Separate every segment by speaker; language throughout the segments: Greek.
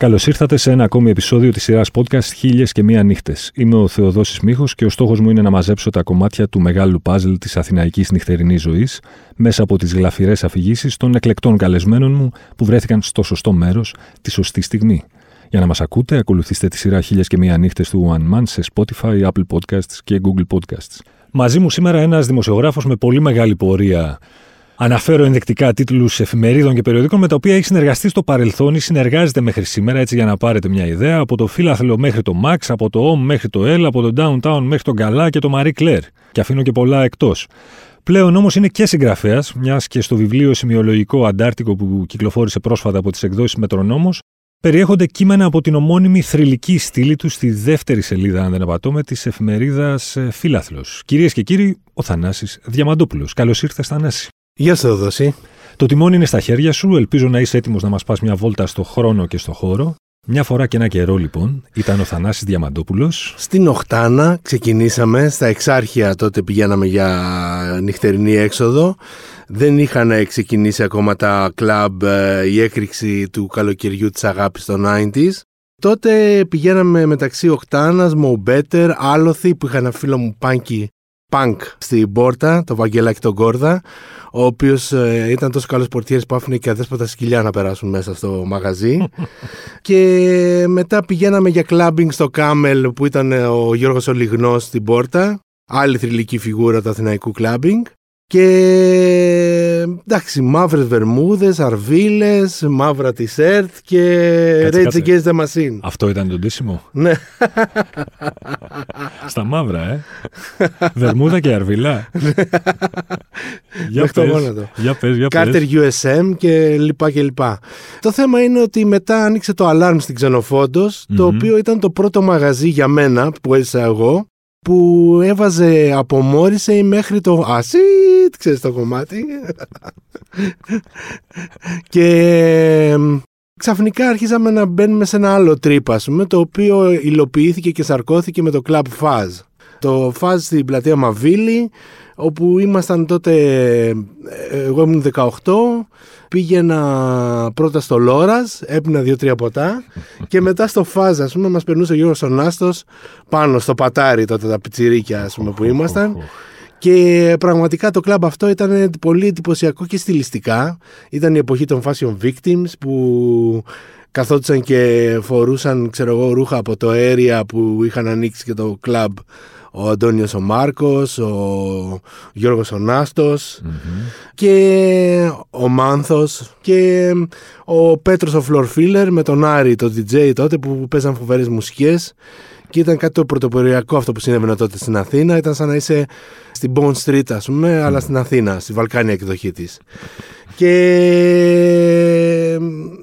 Speaker 1: Καλώς ήρθατε σε ένα ακόμη επεισόδιο της σειράς podcast Χίλιες και Μία Νύχτες. Είμαι ο Θεοδόσης Μίχο και ο στόχος μου είναι να μαζέψω τα κομμάτια του μεγάλου παζλ της αθηναϊκής νυχτερινής ζωής μέσα από τις γλαφυρές αφηγήσεις των εκλεκτών καλεσμένων μου που βρέθηκαν στο σωστό μέρος τη σωστή στιγμή. Για να μας ακούτε, ακολουθήστε τη σειρά Χίλιες και Μία Νύχτες του One Man σε Spotify, Apple Podcasts και Google Podcasts. Μαζί μου σήμερα ένας δημοσιογράφος με πολύ μεγάλη πορεία Αναφέρω ενδεικτικά τίτλους εφημερίδων και περιοδικών με τα οποία έχει συνεργαστεί στο παρελθόν ή συνεργάζεται μέχρι σήμερα, έτσι για να πάρετε μια ιδέα, από το Φίλαθλο μέχρι το Max, από το OM μέχρι το L, από το Downtown μέχρι το Γκαλά και το Marie Claire. Και αφήνω και πολλά εκτός. Πλέον όμως είναι και συγγραφέας, μιας και στο βιβλίο Σημειολογικό Αντάρτικο που κυκλοφόρησε πρόσφατα από τις εκδόσεις Μετρονόμος, περιέχονται κείμενα από την ομώνυμη θρηλυκή στήλη του στη δεύτερη σελίδα, αν δεν απατώμε, της εφημερίδας ε, Φίλαθλος. Κυρίες και κύριοι, ο Θανάσης Διαμαντόπουλος. Καλώς ήρθες, Θανάση.
Speaker 2: Γεια σα, Δώση.
Speaker 1: Το τιμόνι είναι στα χέρια σου. Ελπίζω να είσαι έτοιμος να μας πας μια βόλτα στο χρόνο και στο χώρο. Μια φορά και ένα καιρό, λοιπόν, ήταν ο Θανάσης Διαμαντόπουλος.
Speaker 2: Στην Οχτάνα ξεκινήσαμε, στα εξάρχεια τότε πηγαίναμε για νυχτερινή έξοδο. Δεν είχαν ξεκινήσει ακόμα τα κλαμπ, ε, η έκρηξη του καλοκαιριού της αγάπης των 90s. Τότε πηγαίναμε μεταξύ Οχτάνας, Μομπέτερ, Άλοθη που είχα ένα φίλο μου Πάνκι Πανκ στην πόρτα, το Βαγγελάκι τον Κόρδα, ο οποίος ε, ήταν τόσο καλός πορτιέρης που άφηνε και αδέσποτα σκυλιά να περάσουν μέσα στο μαγαζί. και μετά πηγαίναμε για κλάμπινγκ στο Κάμελ που ήταν ε, ο Γιώργος Ολιγνός στην πόρτα, άλλη θρηλυκή φιγούρα του αθηναϊκού κλάμπινγκ. Και εντάξει, μαύρες βερμούδες, αρβίλες, μαύρα τισέρτ και Rage Against the Machine.
Speaker 1: Αυτό ήταν το ντύσιμο.
Speaker 2: Ναι.
Speaker 1: Στα μαύρα, ε. Βερμούδα και αρβίλα.
Speaker 2: για πες, το
Speaker 1: Για πες, για
Speaker 2: Carter USM και λοιπά και λοιπά. Το θέμα είναι ότι μετά άνοιξε το Alarm στην ξενοφοντος το οποίο ήταν το πρώτο μαγαζί για μένα που έζησα εγώ, που έβαζε από Morrissey μέχρι το Ασίτ, ξέρεις το κομμάτι. και ξαφνικά αρχίσαμε να μπαίνουμε σε ένα άλλο τρύπα, πούμε, το οποίο υλοποιήθηκε και σαρκώθηκε με το Club Fuzz. Το Fuzz στην πλατεία Μαβίλη, όπου ήμασταν τότε, εγώ ήμουν 18, πήγαινα πρώτα στο Λόρας, έπινα δύο-τρία ποτά και μετά στο Φάζ, ας πούμε, μας περνούσε ο Γιώργος Νάστος πάνω στο πατάρι τότε τα πιτσιρίκια, ας πούμε, που ήμασταν. Και πραγματικά το κλαμπ αυτό ήταν πολύ εντυπωσιακό και στιλιστικά. Ήταν η εποχή των fashion victims που καθόντουσαν και φορούσαν ξέρω εγώ, ρούχα από το area που είχαν ανοίξει και το κλαμπ ο Αντώνιος ο Μάρκος, ο Γιώργος ο ναστος και ο Μάνθος και ο Πέτρος ο Φλορφίλερ με τον Άρη, το DJ τότε που παίζαν φοβερές μουσικές και ήταν κάτι το πρωτοποριακό αυτό που συνέβαινε τότε στην Αθήνα. Ήταν σαν να είσαι στην Bond Street, ας πούμε, αλλά στην Αθήνα, στη Βαλκάνια εκδοχή της. Και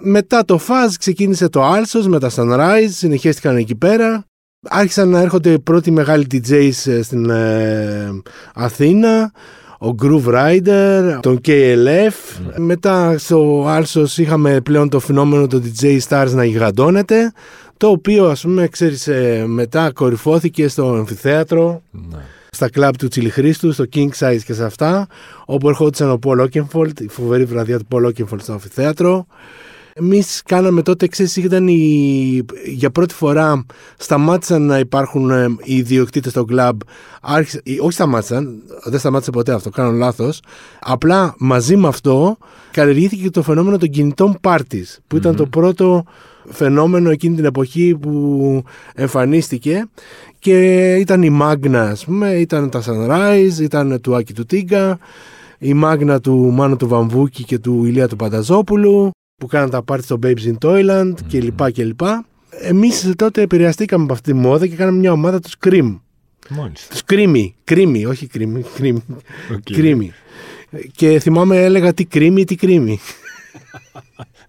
Speaker 2: μετά το Fuzz ξεκίνησε το Alsos με τα Sunrise, συνεχίστηκαν εκεί πέρα. Άρχισαν να έρχονται οι πρώτοι μεγάλοι DJs ε, στην ε, Αθήνα ο Groove Rider, τον KLF. Μετά στο Alsos είχαμε πλέον το φαινόμενο το DJ Stars να γιγαντώνεται, το οποίο ας πούμε ξέρεις ε, μετά κορυφώθηκε στο αμφιθέατρο. Ναι. Στα κλαμπ του Τσιλιχρίστου, στο King Size και σε αυτά, όπου ερχόντουσαν ο Paul Oakenfold, η φοβερή βραδιά του Paul Oakenfold στο αμφιθέατρο. Εμείς κάναμε τότε, ξέρεις, ήταν η... για πρώτη φορά σταμάτησαν να υπάρχουν ε, οι ιδιοκτήτες στο κλαμπ. Άρχισε... Όχι σταμάτησαν, δεν σταμάτησε ποτέ αυτό, κάνω λάθος. Απλά μαζί με αυτό καλλιεργήθηκε το φαινόμενο των κινητών πάρτις, που ηταν το πρώτο φαινόμενο εκείνη την εποχή που εμφανίστηκε και ήταν η Μάγνα ας πούμε, ήταν τα Sunrise, ήταν του Άκη του Τίγκα, η Μάγνα του Μάνου του Βαμβούκη και του Ηλία του Πανταζόπουλου που κάναν τα πάρτι στο Babes in Toyland mm. κλπ. κλπ. Εμείς τότε επηρεαστήκαμε από αυτή τη μόδα και κάναμε μια ομάδα τους Scream.
Speaker 1: Μάλιστα.
Speaker 2: Τους Screamy. Creamy, όχι Creamy. Creamy. Okay. Creamy. Και θυμάμαι έλεγα τι Creamy, τι Creamy.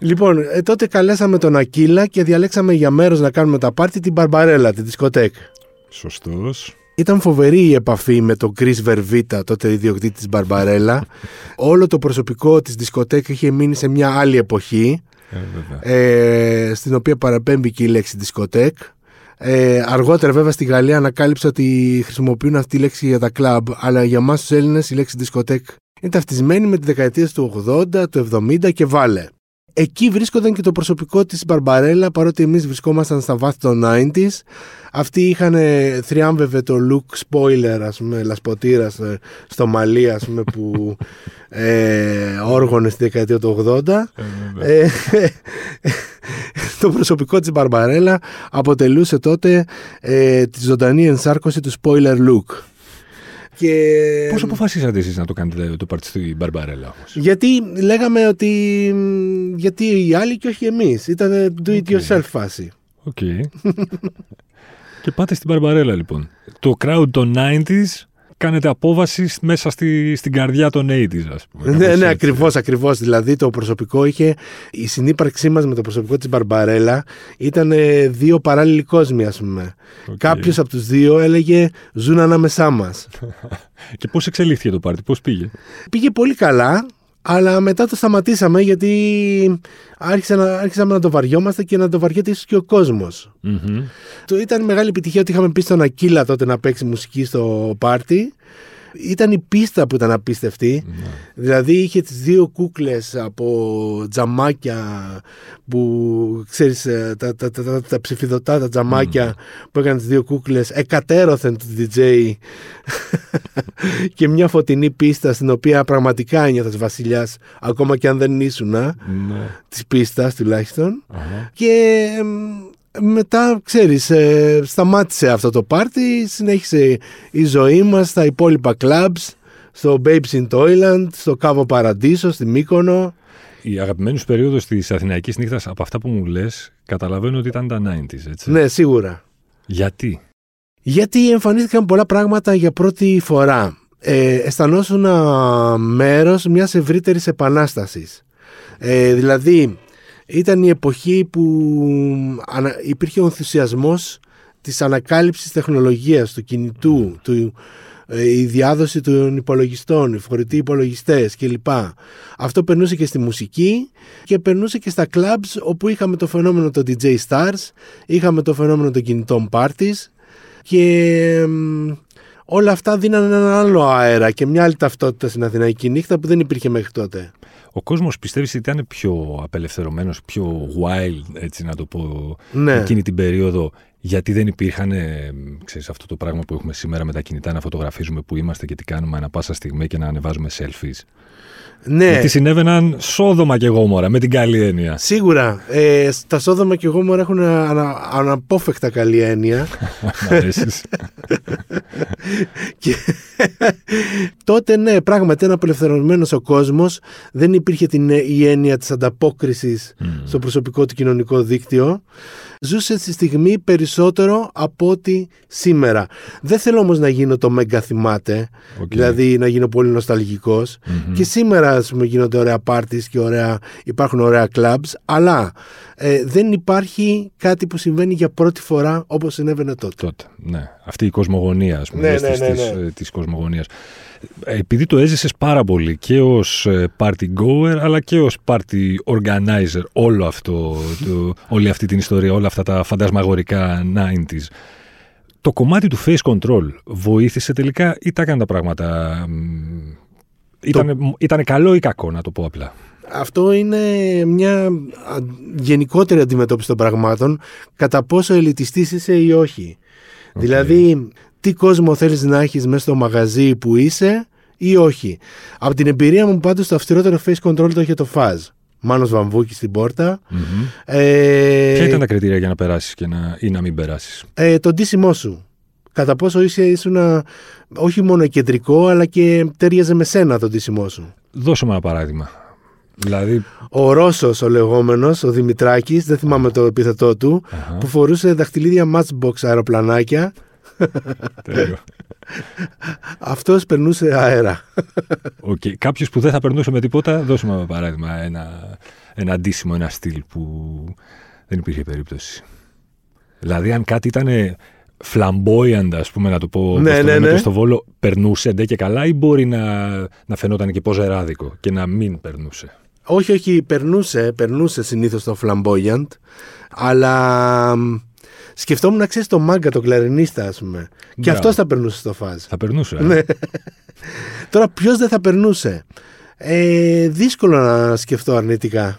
Speaker 2: λοιπόν, ε, τότε καλέσαμε τον Ακύλα και διαλέξαμε για μέρος να κάνουμε τα πάρτι την Μπαρμπαρέλα, τη δισκοτέκ.
Speaker 1: Σωστός.
Speaker 2: Ήταν φοβερή η επαφή με τον Chris Vervita, τότε ιδιοκτήτης της Μπαρμπαρέλα. Όλο το προσωπικό της δισκοτέκ είχε μείνει σε μια άλλη εποχή, ε, ε, στην οποία παραπέμπει και η λέξη δισκοτέκ. Ε, αργότερα βέβαια στη Γαλλία ανακάλυψα ότι χρησιμοποιούν αυτή τη λέξη για τα κλαμπ, αλλά για εμάς τους Έλληνες η λέξη δισκοτέκ είναι ταυτισμένη με τη δεκαετία του 80, του 70 και βάλε. εκεί βρίσκονταν και το προσωπικό της Μπαρμπαρέλα παρότι εμείς βρισκόμασταν στα βάθη των 90s αυτοί είχαν θριάμβευε το look spoiler ας πούμε λασποτήρας ε, στο μαλλί ας πούμε που ε, όργωνε στη δεκαετία του 80 ε, το προσωπικό της Μπαρμπαρέλα αποτελούσε τότε ε, τη ζωντανή ενσάρκωση του spoiler look
Speaker 1: και... Πώς αποφασίσατε εσείς να το κάνετε το πάρτι στην Μπαρμπαρέλα όμως;
Speaker 2: Γιατί λέγαμε ότι γιατί οι άλλοι και όχι εμείς. Ήταν do it yourself φάση.
Speaker 1: Οκ. και πάτε στην Μπαρμπαρέλα λοιπόν. Το crowd των 90s κάνετε απόβαση μέσα στη, στην καρδιά των 80s, ας πούμε.
Speaker 2: Ναι, ναι, ακριβώς, ακριβώς. Δηλαδή το προσωπικό είχε, η συνύπαρξή μας με το προσωπικό της Μπαρμπαρέλα ήταν ε, δύο παράλληλοι κόσμοι, ας πούμε. Okay. Κάποιος από τους δύο έλεγε ζουν ανάμεσά μας.
Speaker 1: Και πώς εξελίχθηκε το πάρτι, πώς πήγε;
Speaker 2: Πήγε πολύ καλά. Αλλά μετά το σταματήσαμε γιατί άρχισα να, άρχισαμε να το βαριόμαστε και να το βαριέται ίσως και ο κοσμος Το ήταν μεγάλη επιτυχία ότι είχαμε πει στον Ακύλα τότε να παίξει μουσική στο πάρτι ήταν η πίστα που ήταν απίστευτη. Ναι. Δηλαδή είχε τις δύο κούκλες από τζαμάκια που ξέρεις ε, τα, τα, τα, τα ψηφιδωτά τα τζαμάκια που έκαναν τις δύο κούκλες εκατέρωθεν του DJ και μια φωτεινή πίστα στην οποία πραγματικά ένιωθες βασιλιάς ακόμα και αν δεν ήσουν ναι. της πίστας και μετά, ξέρεις, ε, σταμάτησε αυτό το πάρτι, συνέχισε η ζωή μας στα υπόλοιπα clubs, στο Babes in Toyland, στο Κάβο Παραντήσο, στη Μύκονο.
Speaker 1: Η αγαπημένη σου περίοδος της Αθηναϊκής νύχτας, από αυτά που μου λες, καταλαβαίνω ότι ήταν τα 90s, έτσι.
Speaker 2: Ναι, σίγουρα.
Speaker 1: Γιατί;
Speaker 2: Γιατί εμφανίστηκαν πολλά πράγματα για πρώτη φορά. Ε, αισθανόσουν μέρος μιας ευρύτερης επανάστασης. Ε, δηλαδή, ήταν η εποχή που υπήρχε ο ενθουσιασμός της ανακάλυψης τεχνολογίας, του κινητού, του, ε, η διάδοση των υπολογιστών, οι φορητοί υπολογιστές κλπ. Αυτό περνούσε και στη μουσική και περνούσε και στα clubs όπου είχαμε το φαινόμενο των DJ Stars, είχαμε το φαινόμενο των κινητών parties και όλα αυτά δίνανε έναν άλλο αέρα και μια άλλη ταυτότητα στην Αθηναϊκή νύχτα που δεν υπήρχε μέχρι τότε.
Speaker 1: Ο κόσμος πιστεύει ότι ήταν πιο απελευθερωμένος, πιο wild, έτσι να το πω,
Speaker 2: ναι.
Speaker 1: εκείνη την περίοδο, γιατί δεν υπήρχαν, ξέρεις, αυτό το πράγμα που έχουμε σήμερα με τα κινητά να φωτογραφίζουμε που είμαστε και τι κάνουμε ανα πάσα στιγμή και να ανεβάζουμε selfies.
Speaker 2: Ναι.
Speaker 1: Γιατί συνέβαιναν σόδομα και γόμορα, με την καλή έννοια.
Speaker 2: Σίγουρα. Ε, τα σόδομα και γόμορα έχουν ανα, αναπόφευκτα καλή έννοια. και τότε ναι, πράγματι ένα απελευθερωμένος ο κόσμος. Δεν υπήρχε την, η έννοια της ανταπόκρισης στο προσωπικό του κοινωνικό δίκτυο ζούσε στη στιγμή περισσότερο από ότι σήμερα. Δεν θέλω όμως να γίνω το μέγκα θυμάται, δηλαδή να γίνω πολύ Και σήμερα ας πούμε γίνονται ωραία πάρτις και ωραία, υπάρχουν ωραία clubs, αλλά ε, δεν υπάρχει κάτι που συμβαίνει για πρώτη φορά όπως συνέβαινε τότε.
Speaker 1: Τότε, ναι. Αυτή η κοσμογονία, ας πούμε, ναι, ναι, ναι, ναι. της κοσμογονίας επειδή το έζησες πάρα πολύ και ως ε, party goer αλλά και ως party organizer όλο αυτό, το, όλη αυτή την ιστορία, όλα αυτά τα φαντασμαγορικά 90s. Το κομμάτι του face control βοήθησε τελικά ή τα έκανε τα πράγματα... Ήτανε, ήτανε καλό ή κακό να το πω απλά.
Speaker 2: Αυτό είναι μια γενικότερη αντιμετώπιση των πραγμάτων κατά πόσο ελιτιστής είσαι ή όχι. Δηλαδή τι κόσμο θέλεις να έχεις μέσα στο μαγαζί που είσαι ή όχι. Από την εμπειρία μου πάντως το αυστηρότερο face control το είχε το Faz. Μάνος Βαμβούκης στην πορτα
Speaker 1: Ε, Ποια ήταν τα κριτήρια για να περάσεις και να, ή να μην περάσεις;
Speaker 2: Ε, το ντύσιμό σου. Κατά πόσο είσαι, ήσουν όχι μόνο κεντρικό αλλά και τέριαζε με σένα το ντύσιμό σου.
Speaker 1: Δώσε μου ένα παράδειγμα. Δηλαδή...
Speaker 2: Ο Ρώσος, ο λεγόμενος, ο Δημητράκης, δεν θυμάμαι το επίθετό του, που φορούσε δαχτυλίδια matchbox αεροπλανάκια αυτός περνούσε αέρα.
Speaker 1: Okay. Κάποιος που δεν θα περνούσε με τίποτα, δώσουμε ένα παράδειγμα ένα, ένα αντίσημο, ένα στυλ που δεν υπήρχε περίπτωση. Δηλαδή, αν κάτι ήταν flamboyant, ας πούμε, να το πω
Speaker 2: ναι, ναι, ναι.
Speaker 1: στο Βόλο, περνούσε ντε και καλά, ή μπορεί να, να φαινόταν και ποζεράδικο και να μην περνούσε;
Speaker 2: Όχι, όχι, περνούσε, περνούσε συνήθως το flamboyant, αλλά Σκεφτόμουν να ξέρεις το μάγκα, το κλαρινίστα, ας πούμε. Και αυτός θα περνούσε στο φάζ.
Speaker 1: Θα περνούσε. Ε;
Speaker 2: Ναι. Τώρα, ποιος δεν θα περνούσε; Ε, δύσκολο να σκεφτώ αρνητικά.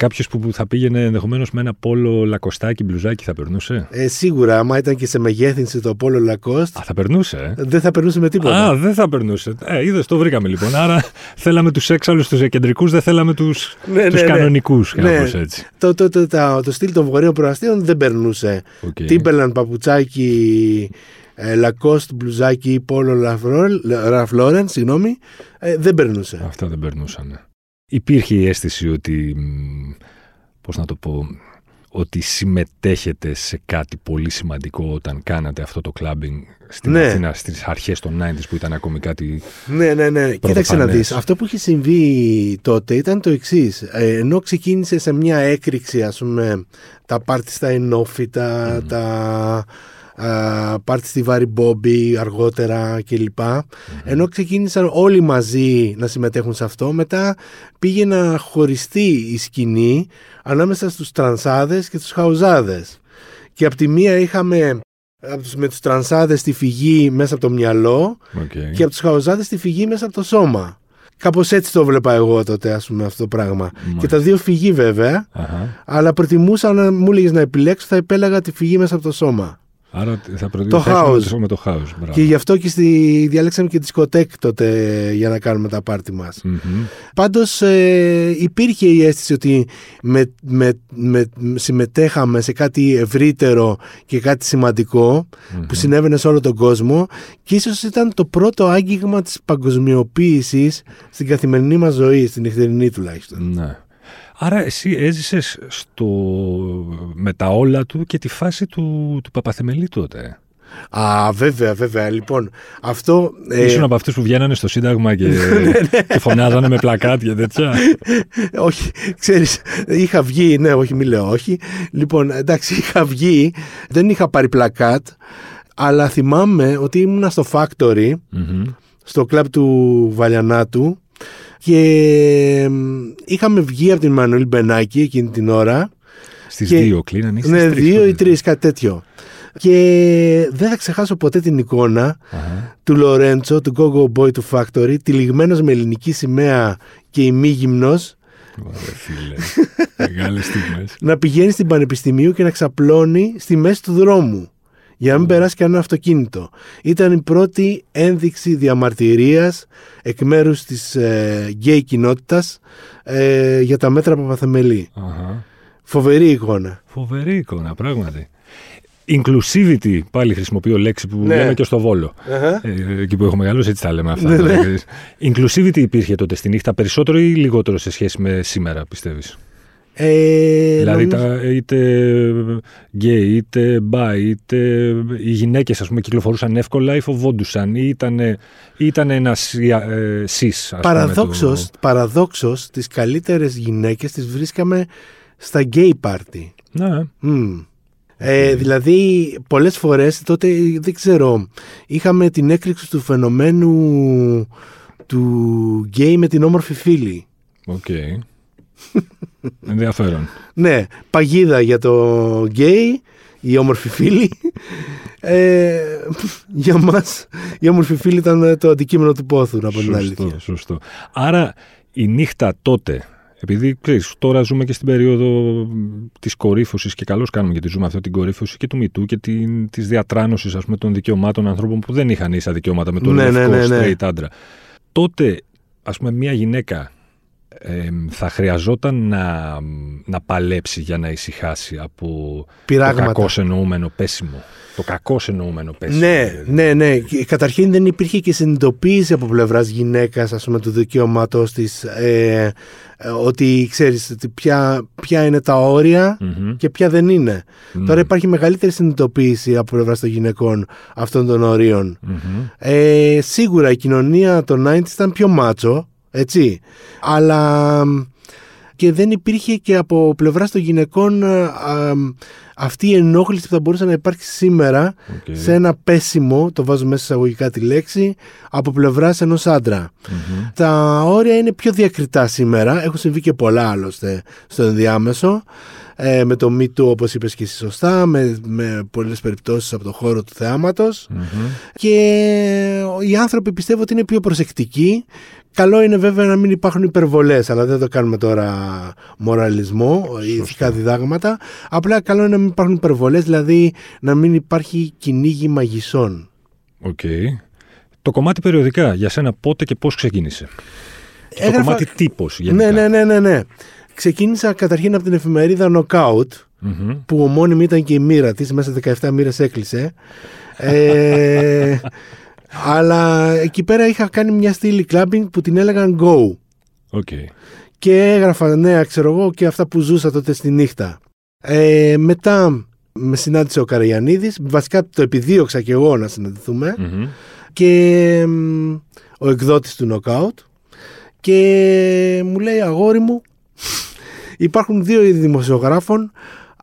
Speaker 1: Κάποιος που θα πήγαινε ενδεχομένως με ένα πόλο λακοστάκι, μπλουζάκι θα περνούσε;
Speaker 2: Ε, σίγουρα, άμα ήταν και σε μεγέθυνση το πόλο Λακόστ.
Speaker 1: Α, θα περνούσε. Ε;
Speaker 2: Δεν θα περνούσε με τίποτα.
Speaker 1: Α, δεν θα περνούσε. Ε, είδες, το βρήκαμε λοιπόν. Άρα θέλαμε τους έξαλλους, τους κεντρικού, δεν θέλαμε τους
Speaker 2: ναι, ναι, ναι.
Speaker 1: κανονικούς.
Speaker 2: Ναι.
Speaker 1: έτσι.
Speaker 2: Το, το, το, το, το στυλ των βορείων προαστίων δεν περνούσε.
Speaker 1: Okay.
Speaker 2: Τίμπελαν, παπουτσάκι, Λακόστ, μπλουζάκι, πόλο Ραφλόρεν, συγγνώμη, ε, δεν περνούσε.
Speaker 1: Αυτά δεν περνούσαν. Υπήρχε η αίσθηση ότι, πώς να το πω, ότι συμμετέχετε σε κάτι πολύ σημαντικό όταν κάνατε αυτό το κλάμπινγκ στην
Speaker 2: Ναι.
Speaker 1: Αθήνα στις αρχές των 90s που ήταν ακόμη κάτι...
Speaker 2: Ναι, ναι, ναι. Κοίταξε να δεις. Αυτό που είχε συμβεί τότε ήταν το εξής. ενώ ξεκίνησε σε μια έκρηξη, ας πούμε, τα πάρτι στα ενόφυτα, τα α, πάρτι στη Βάρη Μπόμπι αργότερα κλπ. Ενώ ξεκίνησαν όλοι μαζί να συμμετέχουν σε αυτό, μετά πήγε να χωριστεί η σκηνή ανάμεσα στους τρανσάδες και τους χαουζάδες. Και από τη μία είχαμε από τους- με τους τρανσάδες τη φυγή μέσα από το μυαλό
Speaker 1: Okay.
Speaker 2: και από τους χαουζάδες τη φυγή μέσα από το σώμα. Κάπως έτσι το βλέπα εγώ τότε, ας πούμε, αυτό το πράγμα. Και τα δύο φυγή βέβαια,
Speaker 1: Αχα.
Speaker 2: αλλά προτιμούσα να μου έλεγες να επιλέξω, θα επέλεγα τη φυγή μέσα από το σώμα.
Speaker 1: Άρα θα
Speaker 2: Το
Speaker 1: προτιμήσουμε
Speaker 2: house.
Speaker 1: με το house. Μπράβο.
Speaker 2: Και γι' αυτό και στη, διάλεξαμε και δισκοτέκ τότε για να κάνουμε τα πάρτι μας.
Speaker 1: Μμμ.
Speaker 2: Πάντως ε, υπήρχε η αίσθηση ότι με, με, με, συμμετέχαμε σε κάτι ευρύτερο και κάτι σημαντικό που συνέβαινε σε όλο τον κόσμο και ίσως ήταν το πρώτο άγγιγμα της παγκοσμιοποίησης στην καθημερινή μας ζωή, στην νυχτερινή τουλάχιστον.
Speaker 1: Ναι. Άρα εσύ έζησες στο... με τα όλα του και τη φάση του, του Παπαθεμελή τότε.
Speaker 2: Α, βέβαια, βέβαια. Λοιπόν, αυτό... ε,
Speaker 1: Ήσουν από αυτούς που βγαίνανε στο Σύνταγμα και,
Speaker 2: Ναι,
Speaker 1: και φωνάζανε με πλακάτ και τέτοια.
Speaker 2: όχι, ξέρεις, είχα βγει, ναι, όχι, μη λέω όχι. Λοιπόν, εντάξει, είχα βγει, δεν είχα πάρει πλακάτ, αλλά θυμάμαι ότι ήμουνα στο Factory,
Speaker 1: Μμμ.
Speaker 2: στο κλαμπ του Βαλιανάτου και μ, είχαμε βγει από την Μανουήλ Μπενάκη εκείνη την ώρα.
Speaker 1: Στις
Speaker 2: Και-
Speaker 1: δύο κλείνανε ή στις
Speaker 2: Ναι,
Speaker 1: τρεις
Speaker 2: δύο
Speaker 1: τότε;
Speaker 2: ή τρεις, κάτι τέτοιο. Και δεν θα ξεχάσω ποτέ την εικόνα
Speaker 1: Αχα.
Speaker 2: του Λορέντσο, του Go Go Boy του Factory, τυλιγμένος με ελληνική σημαία και ημίγυμνος,
Speaker 1: Ωραία, φίλε. Μεγάλες στιγμές.
Speaker 2: να πηγαίνει στην Πανεπιστημίου και να ξαπλώνει στη μέση του δρόμου για να μην περάσει κανένα αυτοκίνητο. Ήταν η πρώτη ένδειξη διαμαρτυρίας εκ μέρους της ε, γκέι κοινότητας ε, για τα μέτρα Παπαθεμελή.
Speaker 1: Αχα.
Speaker 2: Φοβερή εικόνα.
Speaker 1: Φοβερή εικόνα, πράγματι. Inclusivity, πάλι χρησιμοποιώ λέξη που
Speaker 2: Ναι.
Speaker 1: λέμε και στο Βόλο. Ε, εκεί που έχω μεγαλώσει, έτσι τα λέμε αυτά. τώρα, ξέρεις. Inclusivity υπήρχε τότε στη νύχτα περισσότερο ή λιγότερο σε σχέση με σήμερα, πιστεύεις;
Speaker 2: Ε,
Speaker 1: δηλαδή,
Speaker 2: νομίζω-
Speaker 1: τα, είτε γκέι, είτε μπάι, είτε οι γυναίκες ας πούμε κυκλοφορούσαν εύκολα ή φοβόντουσαν ή ήταν, ήταν ένας ε, σις, ας
Speaker 2: παραδόξως,
Speaker 1: πούμε.
Speaker 2: παραδόξως τις καλύτερες γυναίκες τις βρίσκαμε στα γκέι πάρτι.
Speaker 1: Το... Ναι,
Speaker 2: Μμ. Ε, δηλαδή πολλές φορές τότε δεν ξέρω είχαμε την έκρηξη του φαινομένου του γκέι με την όμορφη φίλη.
Speaker 1: οκ. Ενδιαφέρον.
Speaker 2: Ναι, παγίδα για το γκέι, η όμορφη φίλη. Ε, για μας η όμορφη φίλη ήταν το αντικείμενο του πόθου, να πω την αλήθεια.
Speaker 1: Σωστό, σωστό. Άρα η νύχτα τότε, επειδή ξέρεις, τώρα ζούμε και στην περίοδο της κορύφωσης και καλώς κάνουμε γιατί ζούμε αυτή την κορύφωση και του Μητού και την, της διατράνωσης ας πούμε, των δικαιωμάτων ανθρώπων που δεν είχαν ίσα δικαιώματα με τον
Speaker 2: Ναι, ναι,
Speaker 1: λευκό
Speaker 2: ναι, ναι.
Speaker 1: straight άντρα. Τότε, ας πούμε, μια γυναίκα ε, θα χρειαζόταν να, να παλέψει για να ησυχάσει από το
Speaker 2: Πειράγματα.
Speaker 1: κακός εννοούμενο πέσιμο. Το κακός εννοούμενο πέσιμο.
Speaker 2: Ναι, ναι, ναι. Και Καταρχήν δεν υπήρχε και συνειδητοποίηση από πλευράς γυναίκας ας πούμε του δικαιώματός της ε, ε, ότι ξέρεις ότι ποια, ποια είναι τα όρια
Speaker 1: Μμμ.
Speaker 2: και ποια δεν είναι.
Speaker 1: Μμ.
Speaker 2: Τώρα υπάρχει μεγαλύτερη συνειδητοποίηση από πλευράς των γυναικών αυτών των ορίων.
Speaker 1: Μμμ.
Speaker 2: Ε, σίγουρα η κοινωνία των 90 ήταν πιο μάτσο, έτσι. Αλλά μ, και δεν υπήρχε και από πλευρά των γυναικών α, α, αυτή η ενόχληση που θα μπορούσε να υπάρξει σήμερα
Speaker 1: Οκ.
Speaker 2: σε ένα πέσιμο, το βάζω μέσα εισαγωγικά τη λέξη, από πλευρά ενός άντρα.
Speaker 1: Μμμ.
Speaker 2: Τα όρια είναι πιο διακριτά σήμερα. Έχουν συμβεί και πολλά άλλωστε στο ενδιάμεσο. Ε, με το Me Too, όπως είπες και εσύ σωστά, με, με πολλές περιπτώσεις από το χώρο του θεάματος.
Speaker 1: Μμμ.
Speaker 2: Και οι άνθρωποι πιστεύω ότι είναι πιο προσεκτικοί, Καλό είναι βέβαια να μην υπάρχουν υπερβολές, αλλά δεν το κάνουμε τώρα μοραλισμό, ηθικά διδάγματα. Απλά καλό είναι να μην υπάρχουν υπερβολές, δηλαδή να μην υπάρχει κυνήγι μαγισσών.
Speaker 1: Οκ. Το κομμάτι περιοδικά, για σένα πότε και πώς ξεκίνησε; Το
Speaker 2: Έγραφα-
Speaker 1: κομμάτι τύπος γενικά.
Speaker 2: Ναι, ναι, ναι, ναι, ναι. Ξεκίνησα καταρχήν από την εφημερίδα Knockout,
Speaker 1: Μμμ.
Speaker 2: που ομώνυμη ήταν και η μοίρα της, μέσα σε 17 μέρες έκλεισε. Ε, αλλά εκεί πέρα είχα κάνει μια στήλη clubbing που την έλεγαν Go.
Speaker 1: Οκ.
Speaker 2: και έγραφα νέα, ξέρω εγώ, και αυτά που ζούσα τότε στη νύχτα. Ε, μετά με συνάντησε ο Καραγιανίδης, βασικά το επιδίωξα και εγώ να συναντηθούμε
Speaker 1: Μμμ.
Speaker 2: και μ, ο εκδότης του Knockout και μου λέει αγόρι μου υπάρχουν δύο είδη δημοσιογράφων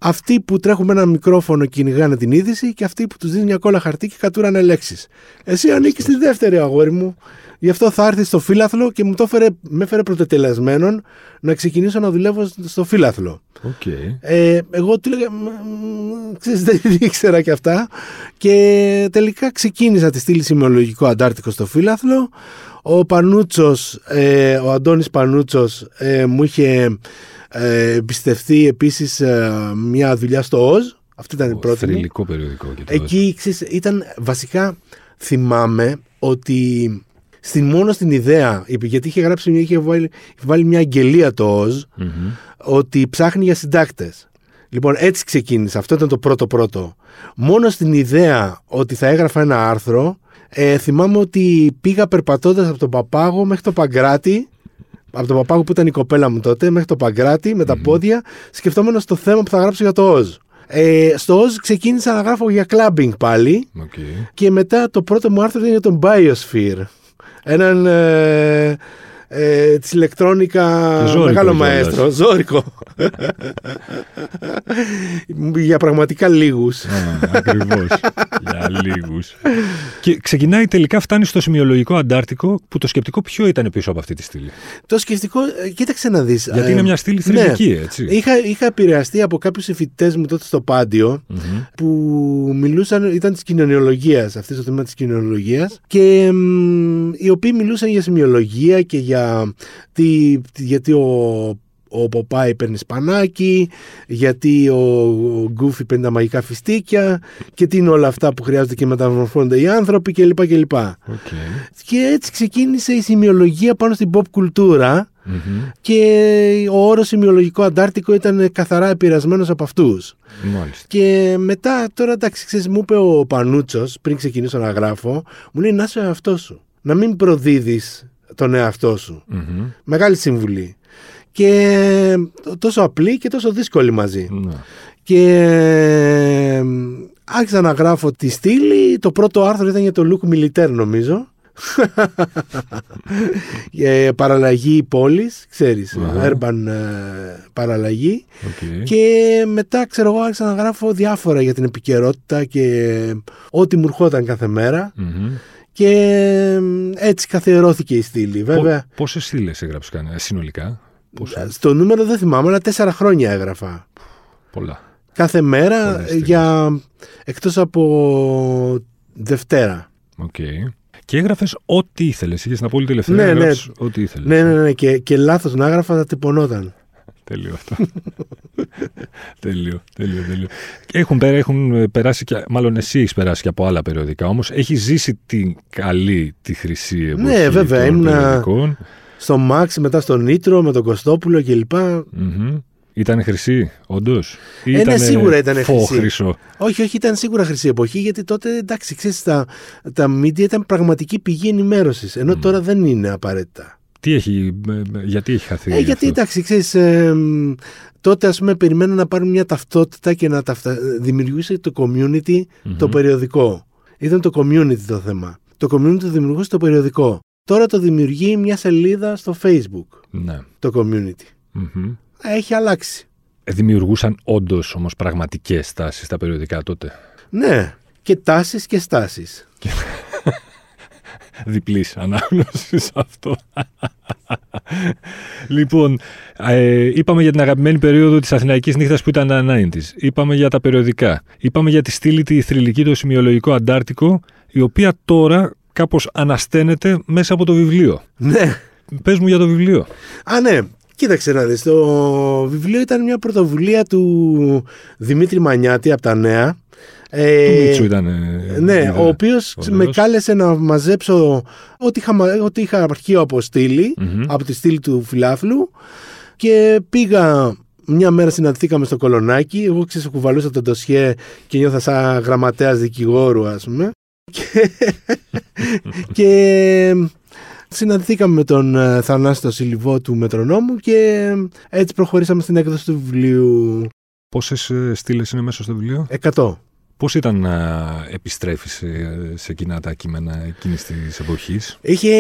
Speaker 2: αυτοί που τρέχουν με ένα μικρόφωνο και κυνηγάνε την είδηση και αυτοί που τους δίνουν μια κόλλα χαρτί και κατουράνε λέξεις. Εσύ ανήκεις στη δεύτερη αγόρι μου. Γι' αυτό θα έρθεις στο Φίλαθλο και μου το έφερε, με έφερε προ τετελεσμένων να ξεκινήσω να δουλεύω στο Φίλαθλο.
Speaker 1: Οκ.
Speaker 2: Ε, εγώ του έλεγα, «Μ, μ, ξέρεις, δεν ήξερα και αυτά. Και τελικά ξεκίνησα τη στήλη σημειολογικό αντάρτικο στο Φίλαθλο. Ο Πανούτσος, ε, ο Αντώνης Πανούτσος ε, μου είχε ε, εμπιστευτεί επίσης ε, μια δουλειά στο ΟΖ. Αυτή ήταν η πρώτη μου.
Speaker 1: Θρηλυκό περιοδικό και το
Speaker 2: Εκεί ξέρεις, ήταν βασικά θυμάμαι ότι στην, μόνο στην ιδέα, γιατί είχε γράψει, μια- είχε βάλει, είχε βάλει μια αγγελία το ΟΖ
Speaker 1: Μμμ.
Speaker 2: ότι ψάχνει για συντάκτες. Λοιπόν, έτσι ξεκίνησε. Αυτό ήταν το πρώτο πρώτο. Μόνο στην ιδέα ότι θα έγραφα ένα άρθρο, ε, θυμάμαι ότι πήγα περπατώντας από τον Παπάγο μέχρι το Παγκράτη, από τον Παπάγο που ήταν η κοπέλα μου τότε, μέχρι το Παγκράτι με τα πόδια, σκεφτόμενος το θέμα που θα γράψω για το ΟΖ. Ε, στο ΟΖ ξεκίνησα να γράφω για clubbing πάλι
Speaker 1: Οκ.
Speaker 2: και μετά το πρώτο μου άρθρο ήταν για τον Biosphere. Έναν ε, ε, της electronica
Speaker 1: Ζόρικο
Speaker 2: μεγάλο
Speaker 1: κιόλας.
Speaker 2: μαέστρο. Ζόρικο. για πραγματικά λίγους.
Speaker 1: Ακριβώς. Για λίγους. Και ξεκινάει τελικά, φτάνει στο σημειολογικό αντάρτικο που το σκεπτικό ποιο ήταν πίσω από αυτή τη στήλη;
Speaker 2: Το σκεπτικό, ε, κοίταξε να δεις.
Speaker 1: Γιατί
Speaker 2: ε,
Speaker 1: είναι μια στήλη
Speaker 2: ναι.
Speaker 1: θρυλική, έτσι.
Speaker 2: Είχα, είχα επηρεαστεί από κάποιους φοιτητές μου τότε στο Πάντειο
Speaker 1: Μμμ.
Speaker 2: που μιλούσαν, ήταν της κοινωνιολογίας, αυτοί το θέμα της κοινωνιολογίας και μ, οι οποίοι μιλούσαν για σημειολογία και για τι, γιατί ο, ο Ποπάη παίρνει σπανάκι, γιατί ο, ο Γκούφι παίρνει τα μαγικά φιστίκια και τι είναι όλα αυτά που χρειάζονται και μεταμορφώνονται οι άνθρωποι κλπ. κλπ.
Speaker 1: Οκ.
Speaker 2: Και έτσι ξεκίνησε η σημειολογία πάνω στην pop κουλτούρα
Speaker 1: Μμμ.
Speaker 2: και ο όρος σημειολογικό αντάρτικο ήταν καθαρά επηρεασμένος από αυτούς.
Speaker 1: Μάλιστα.
Speaker 2: Και μετά, τώρα εντάξει, ξέρεις, μου είπε ο Πανούτσος πριν ξεκινήσω να γράφω, μου λέει να είσαι ο εαυτός σου. Να μην προδίδεις τον εαυτό σου.
Speaker 1: Μμμ.
Speaker 2: Μεγάλη συμβουλή. Και τόσο απλή και τόσο δύσκολη μαζί.
Speaker 1: Ναι.
Speaker 2: Και ε, άρχισα να γράφω τη στήλη. Το πρώτο άρθρο ήταν για το look militaire νομίζω. ε, παραλλαγή πόλης, ξέρεις,
Speaker 1: Αχα.
Speaker 2: urban ε, παραλλαγή.
Speaker 1: Οκ.
Speaker 2: Και μετά, ξέρω εγώ, άρχισα να γράφω διάφορα για την επικαιρότητα και ό,τι μου ερχόταν κάθε μέρα.
Speaker 1: Μμμ.
Speaker 2: Και ε, έτσι καθιερώθηκε η στήλη. Βέβαια,
Speaker 1: Πο- Πόσες στήλες έγραψες κανένα, συνολικά; Πόσα.
Speaker 2: στο νούμερο δεν θυμάμαι, αλλά τέσσερα χρόνια έγραφα.
Speaker 1: Πολλά.
Speaker 2: Κάθε μέρα
Speaker 1: Πολλές
Speaker 2: ε,
Speaker 1: στήλες.
Speaker 2: για εκτός από Δευτέρα.
Speaker 1: Οκ. Και έγραφες ό,τι ήθελες. Είχες την απόλυτη ελευθερία
Speaker 2: Ναι,
Speaker 1: να
Speaker 2: ναι.
Speaker 1: γράψεις ό,τι ήθελες.
Speaker 2: Ναι, ναι, ναι, και, και λάθος να έγραφα θα τυπωνόταν.
Speaker 1: Τέλειο αυτό. τέλειο, τέλειο, τέλειο. Έχουν, πέρα, έχουν ε, περάσει και, μάλλον εσύ έχεις περάσει και από άλλα περιοδικά όμως, έχεις ζήσει την καλή, τη χρυσή εποχή
Speaker 2: Ναι, βέβαια,
Speaker 1: των
Speaker 2: ήμουνα-
Speaker 1: περιοδικών.
Speaker 2: Στο Max, μετά στο Nitro, με τον Κωστόπουλο κλπ.
Speaker 1: Μμμ. Ήταν χρυσή, όντως;
Speaker 2: Ε, ναι, σίγουρα ήτανε χρυσή.
Speaker 1: χρυσό.
Speaker 2: Όχι, όχι, ήταν σίγουρα χρυσή εποχή, γιατί τότε εντάξει, ξέρεις, τα, τα media ήταν πραγματική πηγή ενημέρωσης, ενώ τώρα δεν είναι απαραίτητα.
Speaker 1: Τι έχει, ε, ε, γιατί έχει χαθεί.
Speaker 2: Ε, γιατί
Speaker 1: αυτό;
Speaker 2: εντάξει, ξέρεις, ε, μ, τότε ας πούμε περιμένουν να πάρουν μια ταυτότητα και να ταυτα... δημιουργούσε το community το περιοδικό. Ήταν το community το θέμα. Το community το δημιουργούσε το περιοδικό. Τώρα το δημιουργεί μια σελίδα στο facebook
Speaker 1: Ναι.
Speaker 2: το community.
Speaker 1: Μμμ.
Speaker 2: Έχει αλλάξει.
Speaker 1: Ε, Δημιουργούσαν όντως όμως πραγματικές τάσεις στα περιοδικά τότε;
Speaker 2: Ναι, και τάσεις και στάσεις.
Speaker 1: Διπλής ανάγνωσης αυτό. λοιπόν, ε, είπαμε για την αγαπημένη περίοδο της Αθηναϊκής νύχτας που ήταν τα 90s. Είπαμε για τα περιοδικά. Είπαμε για τη στήλη τη θρηλυκή, το σημειολογικό αντάρτικο, η οποία τώρα κάπως ανασταίνεται μέσα από το βιβλίο.
Speaker 2: Ναι,
Speaker 1: πες μου για το βιβλίο.
Speaker 2: Α, ναι. Κοίταξε να δεις, το βιβλίο ήταν μια πρωτοβουλία του Δημήτρη Μανιάτη από τα Νέα.
Speaker 1: Ε, του Μίτσου ήταν.
Speaker 2: Ναι, ο οποίος με κάλεσε να μαζέψω ό,τι είχα, ό,τι είχα αρχείο από από τη στήλη του φιλάθλου και πήγα μια μέρα συναντηθήκαμε στο κολονάκι. Εγώ ξέρω, κουβαλούσα το ντοσιέ και νιώθα σαν γραμματέας δικηγόρου, ας πούμε. Και, και συναντηθήκαμε με τον ε, Θανάστο Σιλιβό του Μετρονόμου και έτσι προχωρήσαμε στην έκδοση του βιβλίου.
Speaker 1: Πόσες στήλες είναι μέσα στο βιβλίο;
Speaker 2: 100.
Speaker 1: Πώς ήταν να επιστρέφεις σε, σε εκείνα τα κείμενα εκείνης της εποχής;
Speaker 2: Είχε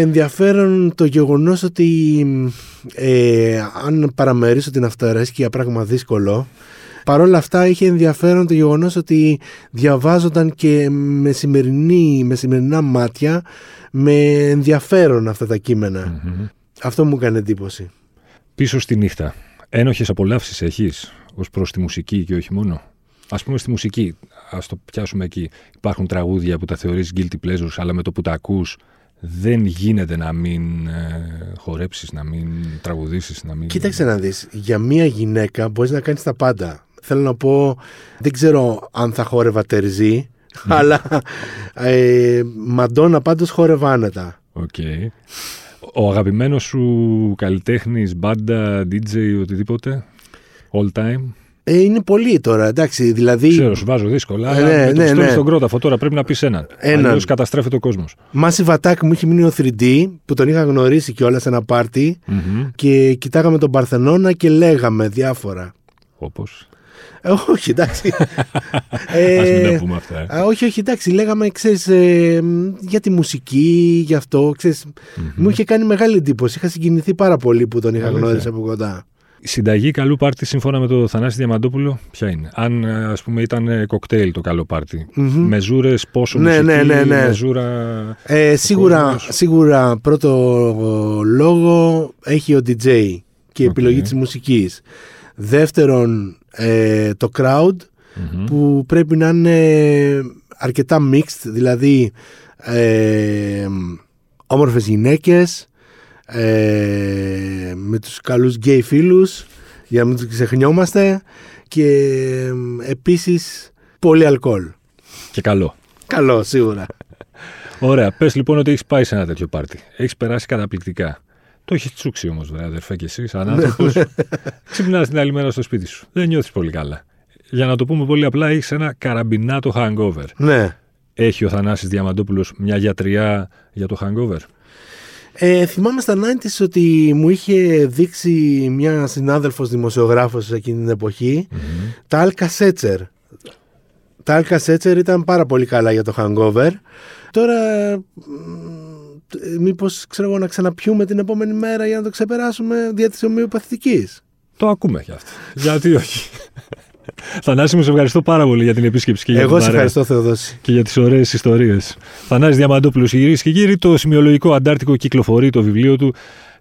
Speaker 2: ενδιαφέρον το γεγονός ότι ε, αν παραμερίσω την αυτοαρέσκεια πράγμα δύσκολο Παρ' όλα αυτά είχε ενδιαφέρον το γεγονός ότι διαβάζονταν και με, σημερινή, με σημερινά μάτια με ενδιαφέρον αυτά τα κειμενα Αυτό μου έκανε εντύπωση.
Speaker 1: Πίσω στη νύχτα, ένοχες απολαύσεις έχεις ως προς τη μουσική και όχι μόνο; Α πούμε στη μουσική, ας το πιάσουμε εκεί. Υπάρχουν τραγούδια που τα θεωρείς guilty pleasures, αλλά με το που τα ακούς δεν γίνεται να μην ε, χορέψεις, να μην τραγουδήσεις, να μην.
Speaker 2: Κοίταξε να δεις. Για μία γυναίκα μπορείς να κάνεις τα πάντα. Θέλω να πω, δεν ξέρω αν θα χόρευα τερζή, αλλά ε, Μαντόνα πάντως χόρευα άνετα.
Speaker 1: Okay. Ο αγαπημένος σου καλλιτέχνης, μπάντα, DJ, οτιδήποτε, all time;
Speaker 2: Ε, είναι πολύ τώρα, εντάξει. Δηλαδή...
Speaker 1: Ξέρω, σου βάζω δύσκολα. Ε, ναι, ναι, ναι. στον κρόταφο τώρα πρέπει να πεις έναν. έναν. Αλλιώς καταστρέφεται ο κόσμος.
Speaker 2: Μάση Βατάκ μου έχει μείνει ο 3D που τον είχα γνωρίσει κιόλας σε ένα πάρτι mm-hmm. και κοιτάγαμε τον Παρθενώνα και λέγαμε διάφορα.
Speaker 1: Όπως.
Speaker 2: Ε, όχι, εντάξει.
Speaker 1: ε, Ας μην τα πούμε αυτά.
Speaker 2: Ε. Όχι, όχι, εντάξει. Λέγαμε, ξέρεις, ε, για τη μουσική, γι' αυτό. Ξέρεις, mm-hmm. Μου είχε κάνει μεγάλη εντύπωση. Είχα συγκινηθεί πάρα πολύ που τον είχα γνωρίσει από κοντά.
Speaker 1: Η συνταγή καλού πάρτι σύμφωνα με το Θανάση Διαμαντόπουλο ποια είναι; Αν ας πούμε ήταν ε, κοκτέιλ το καλό πάρτι. Mm-hmm. Μεζούρες, πόσο ναι, μουσική, ναι, ναι, ναι. μεζούρα...
Speaker 2: Ε, σίγουρα, σίγουρα πρώτο λόγο έχει ο DJ και η επιλογή της μουσικής. Δεύτερον ε, το crowd που πρέπει να είναι αρκετά mixed, δηλαδή ε, όμορφες γυναίκες, ε, με τους καλούς γκέι φίλους για να μην τους ξεχνιόμαστε και ε, επίσης πολύ αλκοόλ.
Speaker 1: Και καλό.
Speaker 2: Καλό, σίγουρα.
Speaker 1: Ωραία. Πες λοιπόν ότι έχεις πάει σε ένα τέτοιο πάρτι. Έχεις περάσει καταπληκτικά. Το έχεις τσούξει όμως, βέβαια, αδερφέ, και εσύ, σαν άνθρωπο. Ξυπνάς την άλλη μέρα στο σπίτι σου. Δεν νιώθεις πολύ καλά. Για να το πούμε πολύ απλά, έχεις ένα καραμπινάτο hangover.
Speaker 2: Ναι.
Speaker 1: Έχει ο Θανάσης Διαμαντόπουλος μια γιατριά για το hangover;
Speaker 2: Ε, θυμάμαι στα 90's ότι μου είχε δείξει μια συνάδελφος δημοσιογράφος εκείνη την εποχή mm-hmm. τα Alka Setzer. Τα Alka Setzer ήταν πάρα πολύ καλά για το hangover. Τώρα μήπως ξέρω εγώ να ξαναπιούμε την επόμενη μέρα για να το ξεπεράσουμε δια της ομοιοπαθητικής.
Speaker 1: Το ακούμε κι αυτό. Γιατί όχι; Θανάση μου, σε ευχαριστώ πάρα πολύ για την επίσκεψη και για
Speaker 2: Εγώ σε ευχαριστώ, Θεοδόση.
Speaker 1: Και για τις ωραίες ιστορίες. Θανάση Διαμαντόπουλος, κυρίε και κύριοι, το σημειολογικό Αντάρτικο κυκλοφορεί το βιβλίο του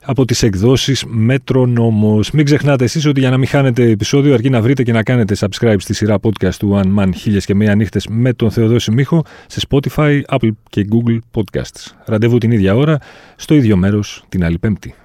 Speaker 1: από τις εκδόσεις Μέτρονόμο. Μην ξεχνάτε εσείς ότι για να μην χάνετε επεισόδιο, αρκεί να βρείτε και να κάνετε subscribe στη σειρά podcast του One Man Χίλιες και Μία Νύχτες με τον Θεοδόση Μίχο σε Spotify, Apple και Google Podcasts. Ραντεβού την ίδια ώρα, στο ίδιο μέρος την άλλη Πέμπτη.